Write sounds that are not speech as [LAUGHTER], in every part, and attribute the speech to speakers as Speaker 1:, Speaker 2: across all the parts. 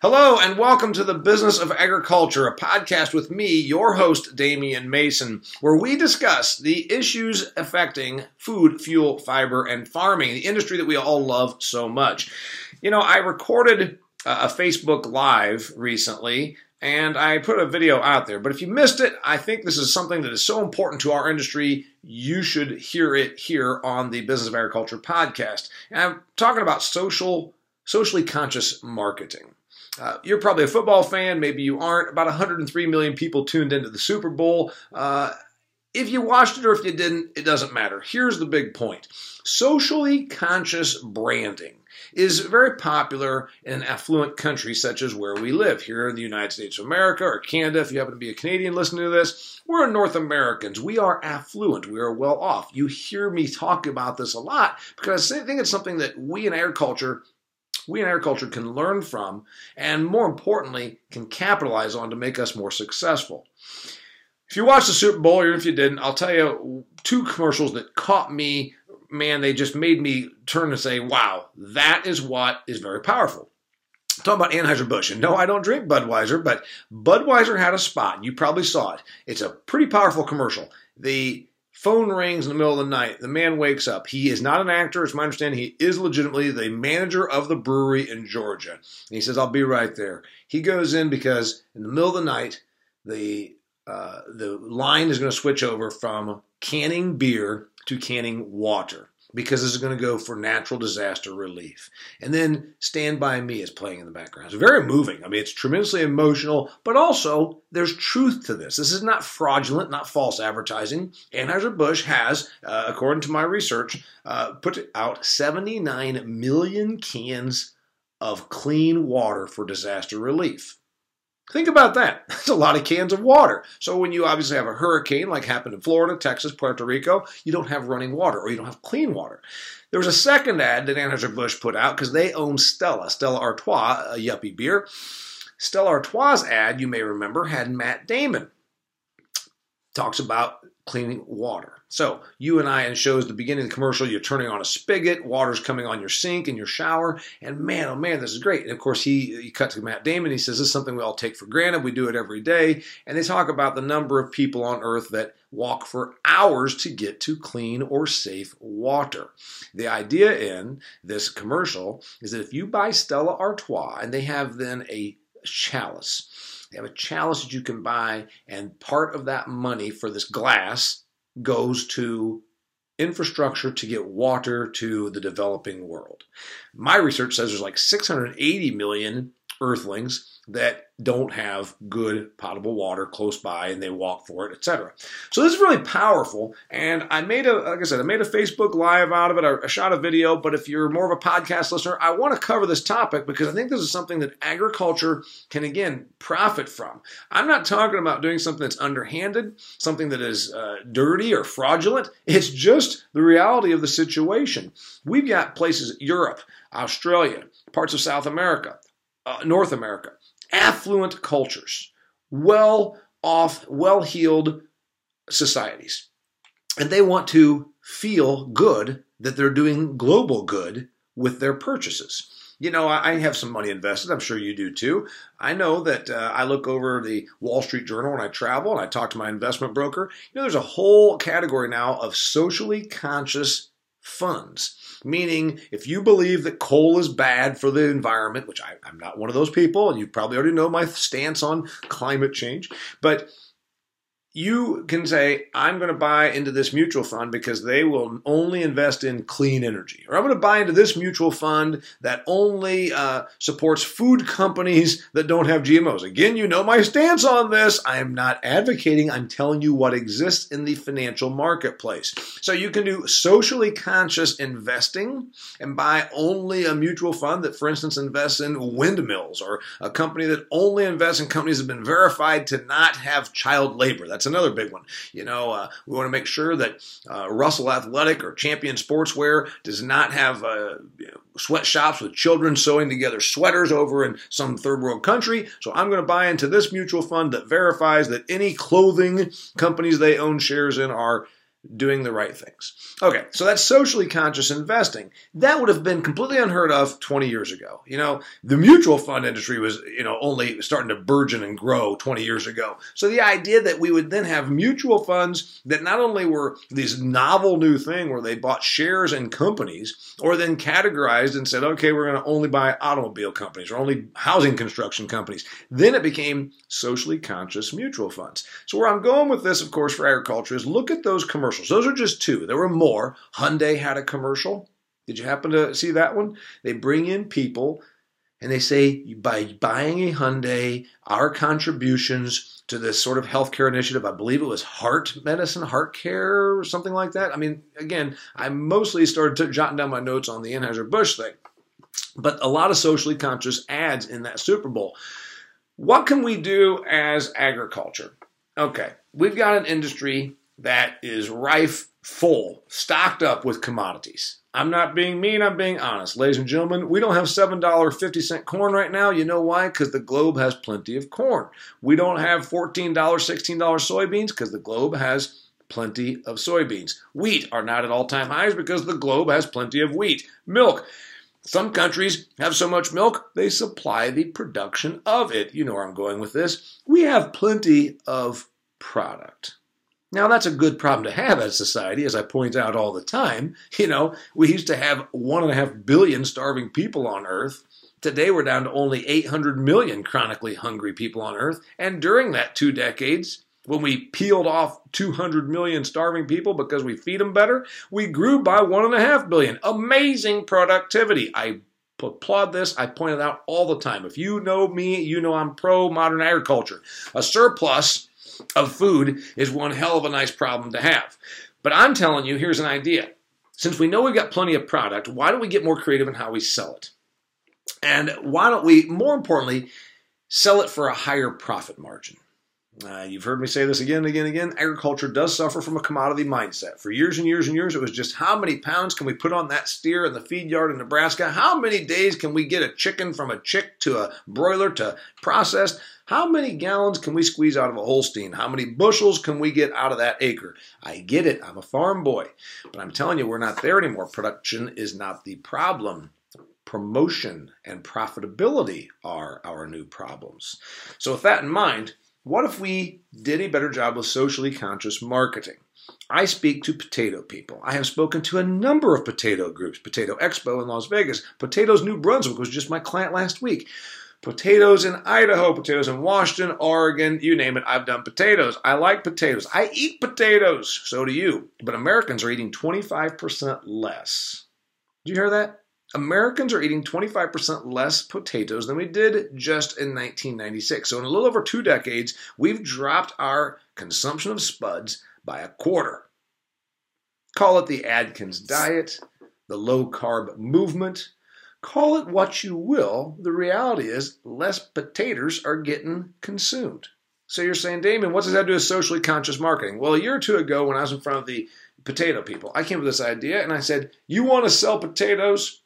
Speaker 1: Hello and welcome to the Business of Agriculture, a podcast with me, your host, Damian Mason, where we discuss the issues affecting food, fuel, fiber, and farming, the industry that we all love so much. You know, I recorded a Facebook Live recently and I put a video out there. But if you missed it, I think this is something that is so important to our industry, you should hear it here on the Business of Agriculture podcast. And I'm talking about social, socially conscious marketing. Uh, you're probably a football fan, maybe you aren't. About 103 million people tuned into the Super Bowl. Uh, if you watched it or if you didn't, it doesn't matter. Here's the big point socially conscious branding is very popular in affluent countries such as where we live here in the United States of America or Canada. If you happen to be a Canadian listening to this, we're North Americans. We are affluent. We are well off. You hear me talk about this a lot because I think it's something that we in agriculture we in agriculture can learn from and more importantly can capitalize on to make us more successful. If you watched the Super Bowl or if you didn't, I'll tell you two commercials that caught me. Man, they just made me turn and say, wow, that is what is very powerful. talking about Anheuser-Busch. And no, I don't drink Budweiser, but Budweiser had a spot. You probably saw it. It's a pretty powerful commercial. The Phone rings in the middle of the night. The man wakes up. He is not an actor. It's my understanding he is legitimately the manager of the brewery in Georgia. And he says, I'll be right there. He goes in because in the middle of the night, the uh, the line is going to switch over from canning beer to canning water because this is going to go for natural disaster relief. And then Stand By Me is playing in the background. It's very moving. I mean, it's tremendously emotional, but also there's truth to this. This is not fraudulent, not false advertising. Anheuser-Busch has, uh, according to my research, uh, put out 79 million cans of clean water for disaster relief. Think about that. [LAUGHS] That's a lot of cans of water. So when you obviously have a hurricane like happened in Florida, Texas, Puerto Rico, you don't have running water or you don't have clean water. There was a second ad that Anheuser-Busch put out because they own Stella, Stella Artois, a yuppie beer. Stella Artois' ad, you may remember, had Matt Damon. Talks about cleaning water. So you and I, and shows the beginning of the commercial, you're turning on a spigot, water's coming on your sink and your shower, and man, oh man, this is great. And of course, he he cut to Matt Damon. He says this is something we all take for granted. We do it every day, and they talk about the number of people on Earth that walk for hours to get to clean or safe water. The idea in this commercial is that if you buy Stella Artois, and they have then a chalice. They have a chalice that you can buy, and part of that money for this glass goes to infrastructure to get water to the developing world. My research says there's like 680 million earthlings that don't have good potable water close by and they walk for it, etc. So this is really powerful. And I made a, like I said, I made a Facebook live out of it. I, shot a video, but if you're more of a podcast listener, I want to cover this topic because I think this is something that agriculture can again profit from. I'm not talking about doing something that's underhanded, something that is uh, dirty or fraudulent. It's just the reality of the situation. We've got places, Europe, Australia, parts of South America, uh, North America, affluent cultures, well off, well heeled societies. And they want to feel good that they're doing global good with their purchases. You know, I have some money invested. I'm sure you do too. I know that uh, I look over the Wall Street Journal when I travel and I talk to my investment broker. You know, there's a whole category now of socially conscious funds. Meaning, if you believe that coal is bad for the environment, which I, am not one of those people, and you probably already know my stance on climate change, but you can say, I'm going to buy into this mutual fund because they will only invest in clean energy. Or I'm going to buy into this mutual fund that only uh, supports food companies that don't have GMOs. Again, you know my stance on this. I am not advocating, I'm telling you what exists in the financial marketplace. So you can do socially conscious investing and buy only a mutual fund that, for instance, invests in windmills or a company that only invests in companies that have been verified to not have child labor. That's another big one. You know, uh, we want to make sure that uh, Russell Athletic or Champion Sportswear does not have uh, you know, sweatshops with children sewing together sweaters over in some third world country. So I'm going to buy into this mutual fund that verifies that any clothing companies they own shares in are doing the right things. Okay, so that's socially conscious investing. That would have been completely unheard of 20 years ago. You know, the mutual fund industry was, you know, only starting to burgeon and grow 20 years ago. So the idea that we would then have mutual funds that not only were this novel new thing where they bought shares in companies or then categorized and said, okay, we're going to only buy automobile companies or only housing construction companies. Then it became socially conscious mutual funds. So where I'm going with this, of course, for agriculture is look at those commercials commercials. Those are just two. There were more. Hyundai had a commercial. Did you happen to see that one? They bring in people and they say by buying a Hyundai, our contributions to this sort of healthcare initiative, I believe it was heart medicine, heart care, or something like that. I mean, again, I mostly started jotting down my notes on the Anheuser-Busch thing, but a lot of socially conscious ads in that Super Bowl. What can we do as agriculture? Okay, we've got an industry that is rife, full, stocked up with commodities. I'm not being mean, I'm being honest. Ladies and gentlemen, we don't have $7.50 corn right now. You know why? Because the globe has plenty of corn. We don't have $14, $16 soybeans because the globe has plenty of soybeans. Wheat are not at all time highs because the globe has plenty of wheat. Milk. Some countries have so much milk, they supply the production of it. You know where I'm going with this. We have plenty of product. Now, that's a good problem to have as a society, as I point out all the time. You know, we used to have one and a half billion starving people on Earth. Today, we're down to only 800 million chronically hungry people on Earth. And during that two decades, when we peeled off 200 million starving people because we feed them better, we grew by one and a half billion. Amazing productivity. I applaud this. I point it out all the time. If you know me, you know I'm pro modern agriculture. A surplus of food is one hell of a nice problem to have. But I'm telling you, here's an idea. Since we know we've got plenty of product, why don't we get more creative in how we sell it? And why don't we, more importantly, sell it for a higher profit margin? Uh, you've heard me say this again and again and again. Agriculture does suffer from a commodity mindset. For years and years and years, it was just how many pounds can we put on that steer in the feed yard in Nebraska? How many days can we get a chicken from a chick to a broiler to processed? How many gallons can we squeeze out of a Holstein? How many bushels can we get out of that acre? I get it. I'm a farm boy. But I'm telling you, we're not there anymore. Production is not the problem promotion and profitability are our new problems. So, with that in mind, what if we did a better job with socially conscious marketing? I speak to potato people. I have spoken to a number of potato groups. Potato Expo in Las Vegas. Potatoes New Brunswick was just my client last week. Potatoes in Idaho, potatoes in Washington, Oregon, you name it, I've done potatoes. I like potatoes. I eat potatoes. So do you. But Americans are eating 25% less. Did you hear that? Americans are eating 25% less potatoes than we did just in 1996. So, in a little over two decades, we've dropped our consumption of spuds by a quarter. Call it the Atkins diet, the low carb movement, call it what you will. The reality is, less potatoes are getting consumed. So, you're saying, Damon, what does that do with socially conscious marketing? Well, a year or two ago, when I was in front of the potato people, I came up with this idea and I said, You want to sell potatoes?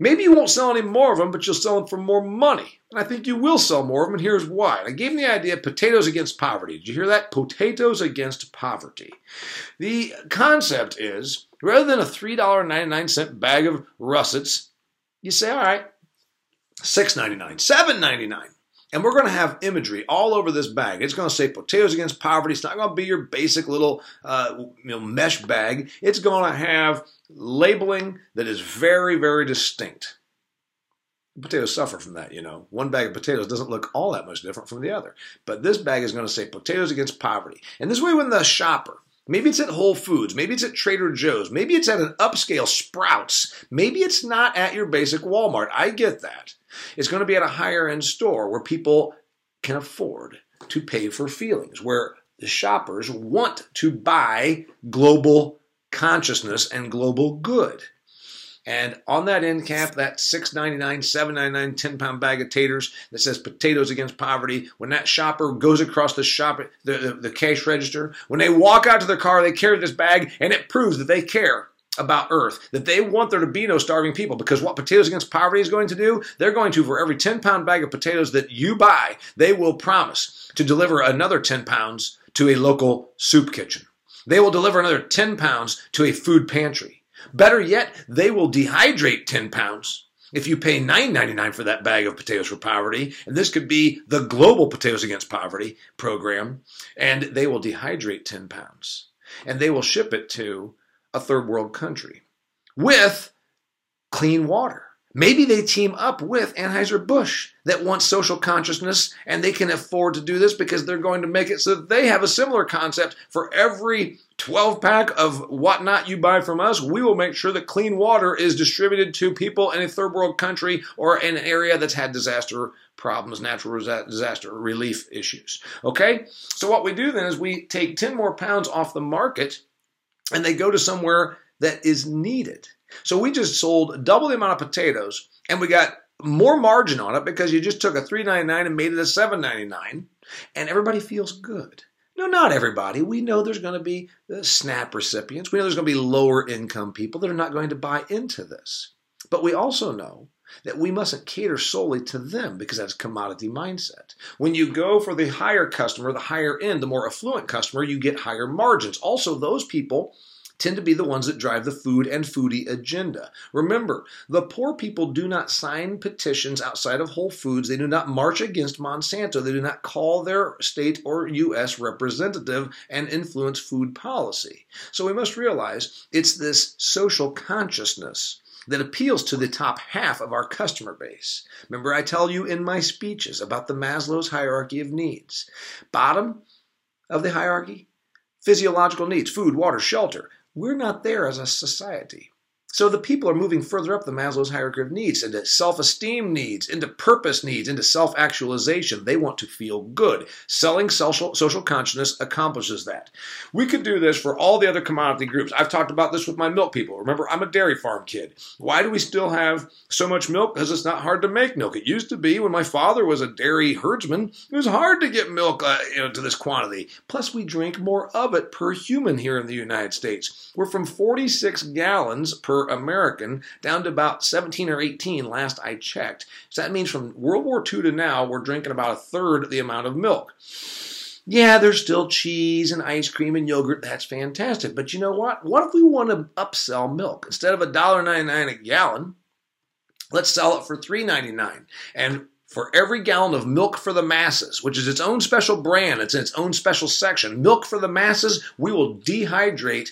Speaker 1: Maybe you won't sell any more of them, but you'll sell them for more money. And I think you will sell more of them, and here's why. I gave them the idea potatoes against poverty. Did you hear that? Potatoes against poverty. The concept is rather than a $3.99 bag of russets, you say, all right, $6.99, $7.99. And we're going to have imagery all over this bag. It's going to say potatoes against poverty. It's not going to be your basic little uh, you know, mesh bag. It's going to have labeling that is very, very distinct. Potatoes suffer from that, you know. One bag of potatoes doesn't look all that much different from the other. But this bag is going to say potatoes against poverty. And this way, when the shopper, maybe it's at Whole Foods, maybe it's at Trader Joe's, maybe it's at an upscale Sprouts, maybe it's not at your basic Walmart. I get that. It's going to be at a higher end store where people can afford to pay for feelings, where the shoppers want to buy global consciousness and global good. And on that end cap, that $6.99, $7.99, 10 pound bag of taters that says potatoes against poverty, when that shopper goes across the shop, the, the, the cash register, when they walk out to their car, they carry this bag and it proves that they care about Earth, that they want there to be no starving people. Because what Potatoes Against Poverty is going to do, they're going to, for every 10 pound bag of potatoes that you buy, they will promise to deliver another 10 pounds to a local soup kitchen. They will deliver another 10 pounds to a food pantry. Better yet, they will dehydrate 10 pounds. If you pay $9.99 for that bag of potatoes for poverty, and this could be the Global Potatoes Against Poverty program, and they will dehydrate 10 pounds. And they will ship it to a third world country with clean water. Maybe they team up with Anheuser-Busch that wants social consciousness and they can afford to do this because they're going to make it so that they have a similar concept for every 12 pack of whatnot you buy from us. We will make sure that clean water is distributed to people in a third world country or in an area that's had disaster problems, natural disaster relief issues. Okay? So what we do then is we take 10 more pounds off the market and they go to somewhere that is needed. So we just sold double the amount of potatoes and we got more margin on it because you just took a $3.99 and made it a $7.99 and everybody feels good. No, not everybody. We know there's going to be uh, SNAP recipients. We know there's going to be lower income people that are not going to buy into this. But we also know that we mustn't cater solely to them because that's commodity mindset. When you go for the higher customer, the higher end, the more affluent customer, you get higher margins. Also, those people tend to be the ones that drive the food and foodie agenda. Remember, the poor people do not sign petitions outside of Whole Foods. They do not march against Monsanto. They do not call their state or U.S. representative and influence food policy. So we must realize it's this social consciousness that appeals to the top half of our customer base. Remember, I tell you in my speeches about the Maslow's hierarchy of needs. Bottom of the hierarchy, physiological needs food, water, shelter. We're not there as a society. So the people are moving further up the Maslow's hierarchy of needs into self esteem needs, into purpose needs, into self actualization. They want to feel good. Selling social, social consciousness accomplishes that. We could do this for all the other commodity groups. I've talked about this with my milk people. Remember, I'm a dairy farm kid. Why do we still have so much milk? Because it's not hard to make milk. It used to be when my father was a dairy herdsman, it was hard to get milk uh, you know, to this quantity. Plus, we drink more of it per human here in the United States. We're from 46 gallons per American down to about 17 or 18 last I checked. So that means from World War II to now, we're drinking about a third the amount of milk. Yeah, there's still cheese and ice cream and yogurt. That's fantastic. But you know what? What if we want to upsell milk? Instead of $1.99 a gallon, let's sell it for $3.99. And for every gallon of milk for the masses, which is its own special brand, it's in its own special section, milk for the masses, we will dehydrate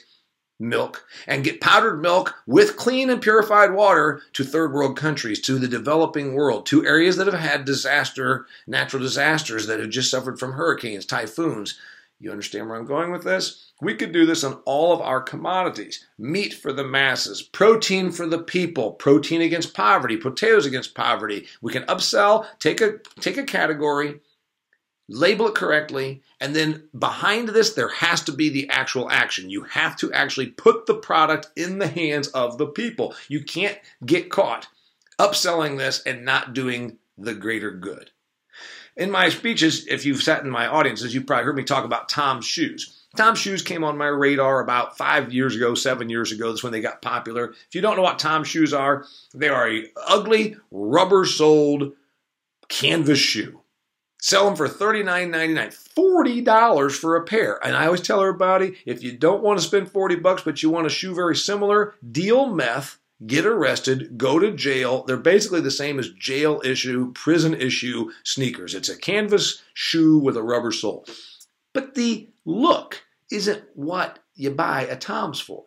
Speaker 1: milk and get powdered milk with clean and purified water to third world countries, to the developing world, to areas that have had disaster, natural disasters that have just suffered from hurricanes, typhoons. You understand where I'm going with this? We could do this on all of our commodities meat for the masses, protein for the people, protein against poverty, potatoes against poverty. We can upsell, take a, take a category, label it correctly, and then behind this, there has to be the actual action. You have to actually put the product in the hands of the people. You can't get caught upselling this and not doing the greater good. In my speeches, if you've sat in my audiences, you've probably heard me talk about Tom's shoes. Tom's shoes came on my radar about five years ago, seven years ago. That's when they got popular. If you don't know what Tom's shoes are, they are a ugly, rubber soled canvas shoe. Sell them for $39.99, $40 for a pair. And I always tell everybody if you don't want to spend 40 bucks, but you want a shoe very similar, deal meth, get arrested, go to jail. They're basically the same as jail issue, prison issue sneakers. It's a canvas shoe with a rubber sole. But the look isn't what you buy a Tom's for.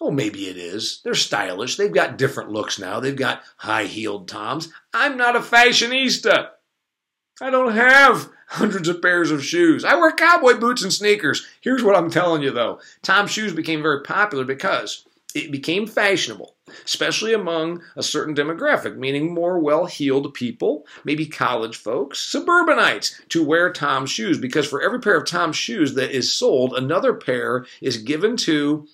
Speaker 1: Oh, maybe it is. They're stylish. They've got different looks now. They've got high heeled Toms. I'm not a fashionista. I don't have hundreds of pairs of shoes. I wear cowboy boots and sneakers. Here's what I'm telling you though Tom's shoes became very popular because it became fashionable, especially among a certain demographic, meaning more well heeled people, maybe college folks, suburbanites, to wear Tom's shoes. Because for every pair of Tom's shoes that is sold, another pair is given to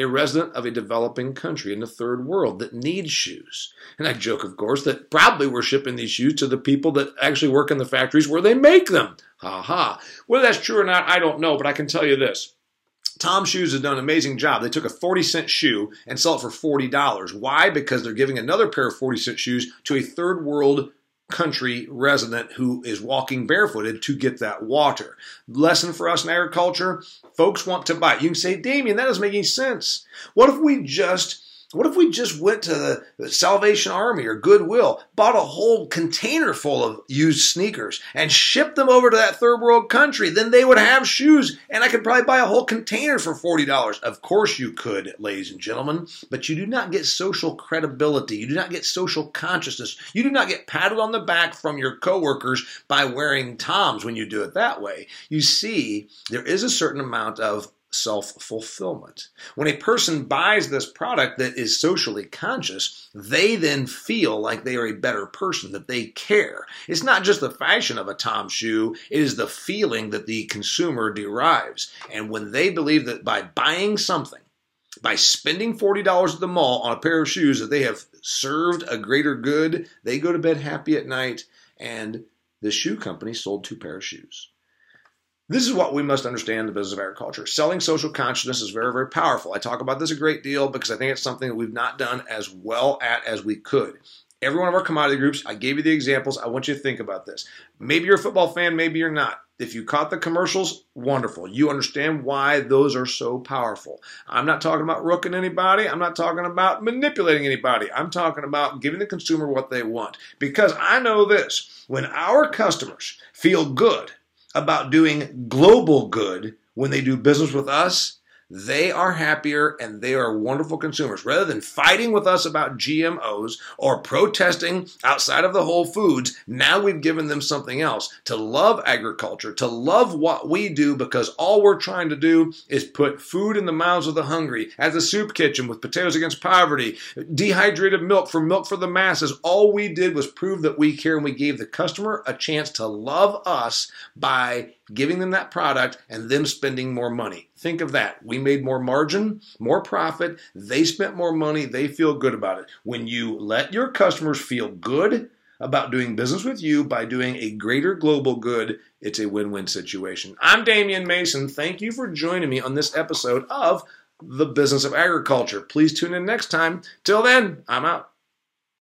Speaker 1: a resident of a developing country in the third world that needs shoes. And I joke, of course, that probably we're shipping these shoes to the people that actually work in the factories where they make them. Ha ha. Whether that's true or not, I don't know, but I can tell you this. Tom Shoes has done an amazing job. They took a 40 cent shoe and sell it for $40. Why? Because they're giving another pair of 40 cent shoes to a third world country resident who is walking barefooted to get that water. Lesson for us in agriculture folks want to buy. You can say, Damian, that doesn't make any sense. What if we just what if we just went to the Salvation Army or Goodwill, bought a whole container full of used sneakers, and shipped them over to that third world country? Then they would have shoes, and I could probably buy a whole container for $40. Of course you could, ladies and gentlemen, but you do not get social credibility. You do not get social consciousness. You do not get patted on the back from your coworkers by wearing Toms when you do it that way. You see, there is a certain amount of self fulfillment. When a person buys this product that is socially conscious, they then feel like they are a better person, that they care. It's not just the fashion of a Tom shoe, it is the feeling that the consumer derives. And when they believe that by buying something, by spending $40 at the mall on a pair of shoes that they have served a greater good, they go to bed happy at night and the shoe company sold two pair of shoes. This is what we must understand in the business of agriculture. Selling social consciousness is very, very powerful. I talk about this a great deal because I think it's something that we've not done as well at as we could. Every one of our commodity groups, I gave you the examples. I want you to think about this. Maybe you're a football fan, maybe you're not. If you caught the commercials, wonderful. You understand why those are so powerful. I'm not talking about rooking anybody. I'm not talking about manipulating anybody. I'm talking about giving the consumer what they want. Because I know this when our customers feel good about doing global good when they do business with us, they are happier and they are wonderful consumers. Rather than fighting with us about GMOs or protesting outside of the Whole Foods, now we've given them something else to love agriculture, to love what we do because all we're trying to do is put food in the mouths of the hungry. At the soup kitchen with potatoes against poverty, dehydrated milk for milk for the masses, all we did was prove that we care and we gave the customer a chance to love us by giving them that product and them spending more money. Think of that. We made more margin, more profit. They spent more money. They feel good about it. When you let your customers feel good about doing business with you by doing a greater global good, it's a win win situation. I'm Damian Mason. Thank you for joining me on this episode of The Business of Agriculture. Please tune in next time. Till then, I'm out.